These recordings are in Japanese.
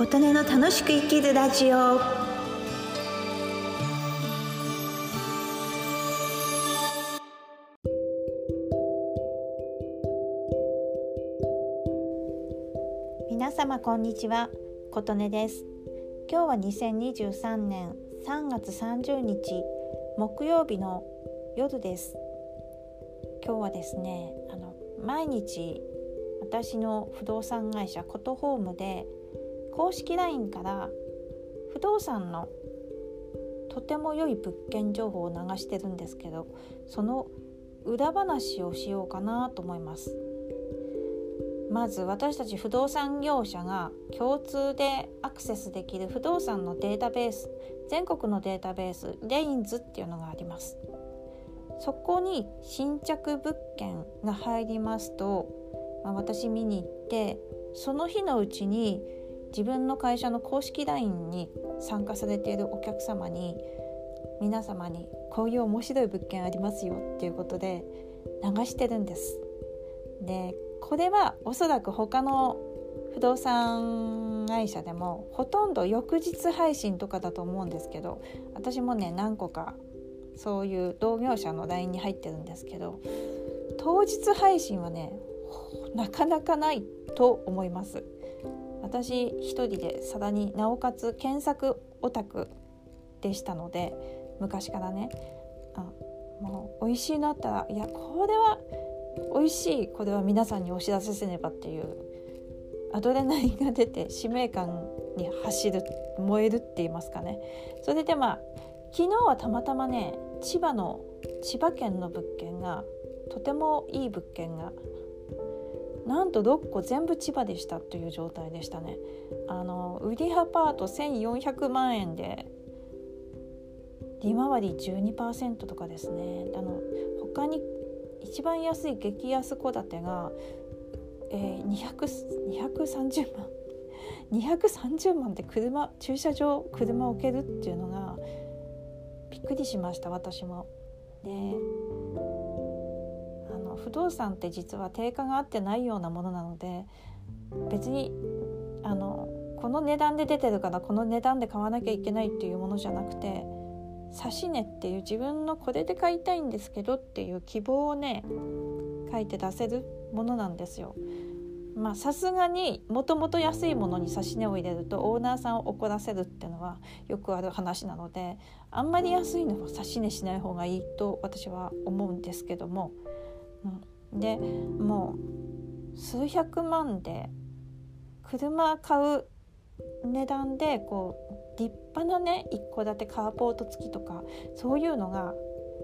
琴音の楽しく生きるラジオ。皆様こんにちは。琴音です。今日は2023年3月30日木曜日の夜です。今日はですねあの毎日私の不動産会社コトホームで公式 LINE から不動産のとても良い物件情報を流してるんですけどその裏話をしようかなと思います。まず私たち不動産業者が共通でアクセスできる不動産のデータベース全国のデータベースレインズっていうのがあります。そこに新着物件が入りますと、まあ、私見に行ってその日のうちに自分の会社の公式 LINE に参加されているお客様に皆様にこういう面白い物件ありますよっていうことで流してるんです。でこれはおそらく他の不動産会社でもほとんど翌日配信とかだと思うんですけど私もね何個かそういう同業者の LINE に入ってるんですけど当日配信はねなかなかないと思います。私一人でさらになおかつ検索オタクでしたので昔からね。あもう美味しいのあったらいやこれは美味しいこれは皆さんにお知らせせねばっていうアドレナリンが出て使命感に走る燃えるって言いますかね。それでまあ昨日はたまたまね千葉の千葉県の物件がとてもいい物件がなんと6個全部千葉でしたという状態でしたね。あの売りアパート1400万円で利回り12%とかですね。あの他に一番安い激安戸建てが、えー、230万。230万で車駐車場車を置けるっていうのがびっくりしました私も。で不動産って実は定価があってないようなものなので別にあのこの値段で出てるからこの値段で買わなきゃいけないっていうものじゃなくて指値っていう自分のこれで買いたいんですけどっていう希望をね書いて出せるものなんですよ。まあさすがにもともと安いものに指値を入れるとオーナーさんを怒らせるっていうのはよくある話なのであんまり安いのは指値しない方がいいと私は思うんですけどもうん、でもう数百万で車買う値段でこう立派なね一戸建てカーポート付きとかそういうのが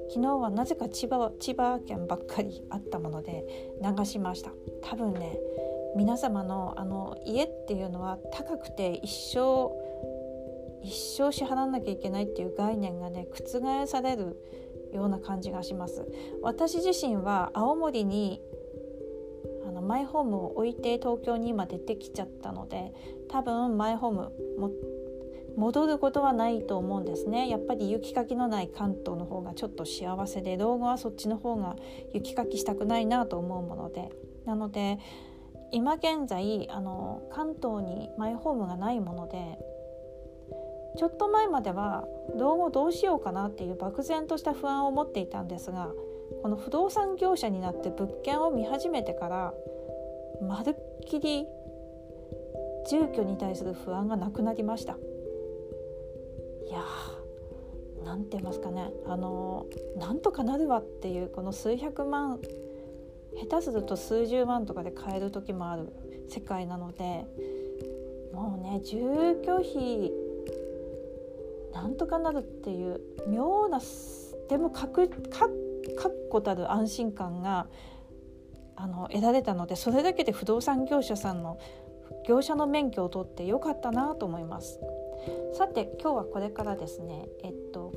昨日はなぜか千葉千葉県ばっかりあったもので流しました。多分ね皆様のあの家っていうのは高くて一生一生支払わなきゃいけないっていう概念がね覆されるような感じがします。私自身は青森にあのマイホームを置いて東京に今出てきちゃったので多分マイホームも戻ることはないと思うんですね。やっぱり雪かきのない関東の方がちょっと幸せで老後はそっちの方が雪かきしたくないなと思うもので。なので今現在あの関東にマイホームがないものでちょっと前までは老後どうしようかなっていう漠然とした不安を持っていたんですがこの不動産業者になって物件を見始めてからまるっきり住居に対する不安がなくなりました。いやーなんて言いますかね。あのなんとかなるわっていうこの数百万下手すると数十万とかで買える時もある世界なのでもうね住居費なんとかなるっていう妙なでも確固たる安心感があの得られたのでそれだけで不動産業者さんの業者の免許を取ってよかったなと思います。さて今日はこれからですねえっと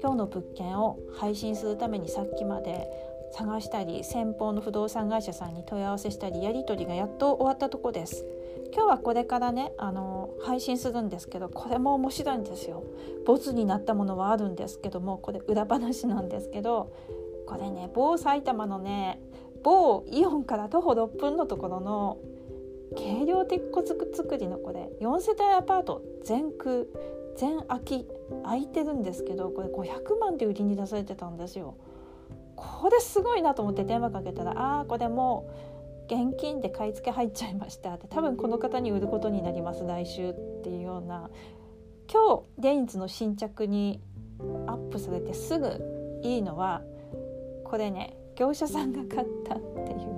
今日の物件を配信するためにさっきまで探したり先方の不動産会社さんに問い合わせしたりやり取りがやっと終わったとこです今日はこれからねあの配信するんですけどこれも面白いんですよボツになったものはあるんですけどもこれ裏話なんですけどこれね某埼玉のね某イオンから徒歩6分のところの軽量鉄骨造りのこれ4世帯アパート全空全空き空いてるんですけどこれ500万で売りに出されてたんですよ。これすごいなと思って電話かけたら「ああこれもう現金で買い付け入っちゃいました」って多分この方に売ることになります来週っていうような。今日デインズの新着にアップされてすぐいいのはこれね業者さんが買ったっていう。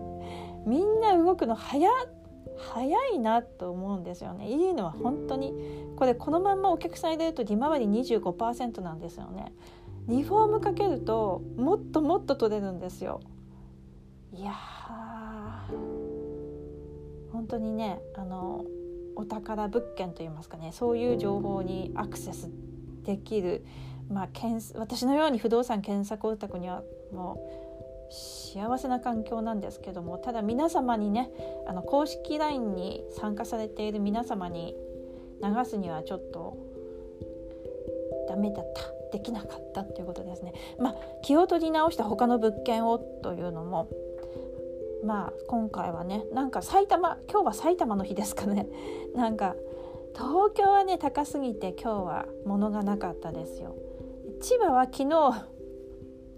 みんな動くの早早いなと思うんですよね。いいのは本当に。これこのまんまお客さん入れると利回り25%なんですよね。リフォームかけるともっともっと取れるんですよ。いや本当にねあのお宝物件といいますかねそういう情報にアクセスできる、まあ、私のように不動産検索オタクにはもう幸せな環境なんですけどもただ皆様にねあの公式 LINE に参加されている皆様に流すにはちょっとダメだった。できなかったっていうことですね。まあ、気を取り直した他の物件をというのもまあ今回はねなんか埼玉今日は埼玉の日ですかね なんか東京はね高すぎて今日は物がなかったですよ。千葉は昨日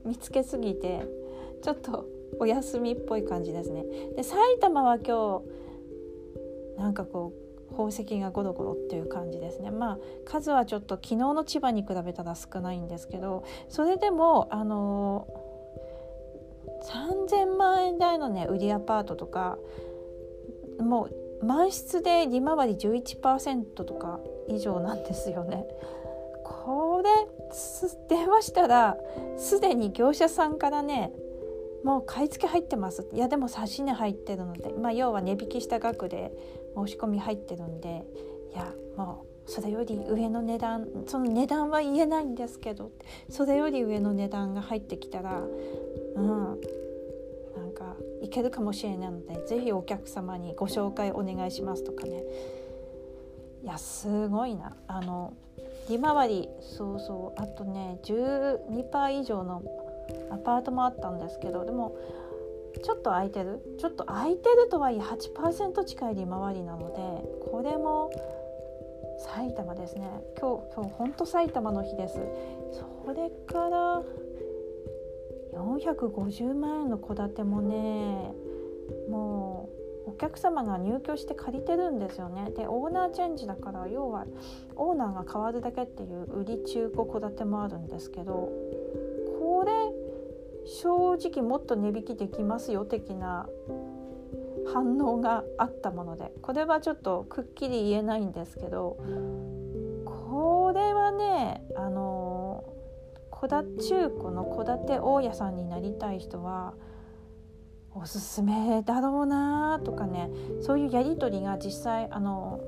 見つけすぎてちょっとお休みっぽい感じですね。で埼玉は今日なんかこう宝石がゴロゴロっていう感じですねまあ数はちょっと昨日の千葉に比べたら少ないんですけどそれでもあの3,000万円台のね売りアパートとかもう満室で利回り11%とか以上なんですよね。これ電話したらすでに業者さんからねもう買い付け入ってます。いやでも差し値入ってるので、まあ、要は値引きした額で申し込み入ってるんでいやもうそれより上の値段その値段は言えないんですけどそれより上の値段が入ってきたらうんなんかいけるかもしれないので是非お客様にご紹介お願いしますとかね。いやすごいな。あの利回りそうそう。あとね12%以上のアパートもあったんですけどでもちょっと空いてる？ちょっと空いてるとはいえ8%近い利回りなのでこれも埼玉ですね。今日今日本当埼玉の日です。それから450万円の戸建てもねもうお客様が入居して借りてるんですよね。でオーナーチェンジだから要はオーナーが変わるだけっていう売り中古戸建てもあるんですけど正直もっと値引きできますよ的な反応があったものでこれはちょっとくっきり言えないんですけどこれはねあの戸建中古の戸建て大家さんになりたい人はおすすめだろうなとかねそういうやり取りが実際あの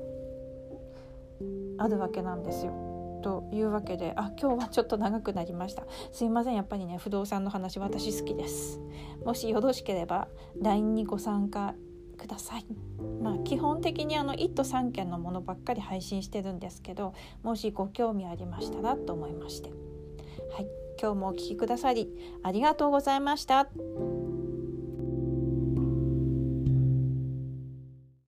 あるわけなんですよ。というわけであ今日はちょっと長くなりました。すいませんやっぱりね不動産の話私好きです。もしよろしければ LINE にご参加ください。まあ基本的にあの1都3県のものばっかり配信してるんですけどもしご興味ありましたらと思いまして。はい今日もお聴きくださりありがとうございました。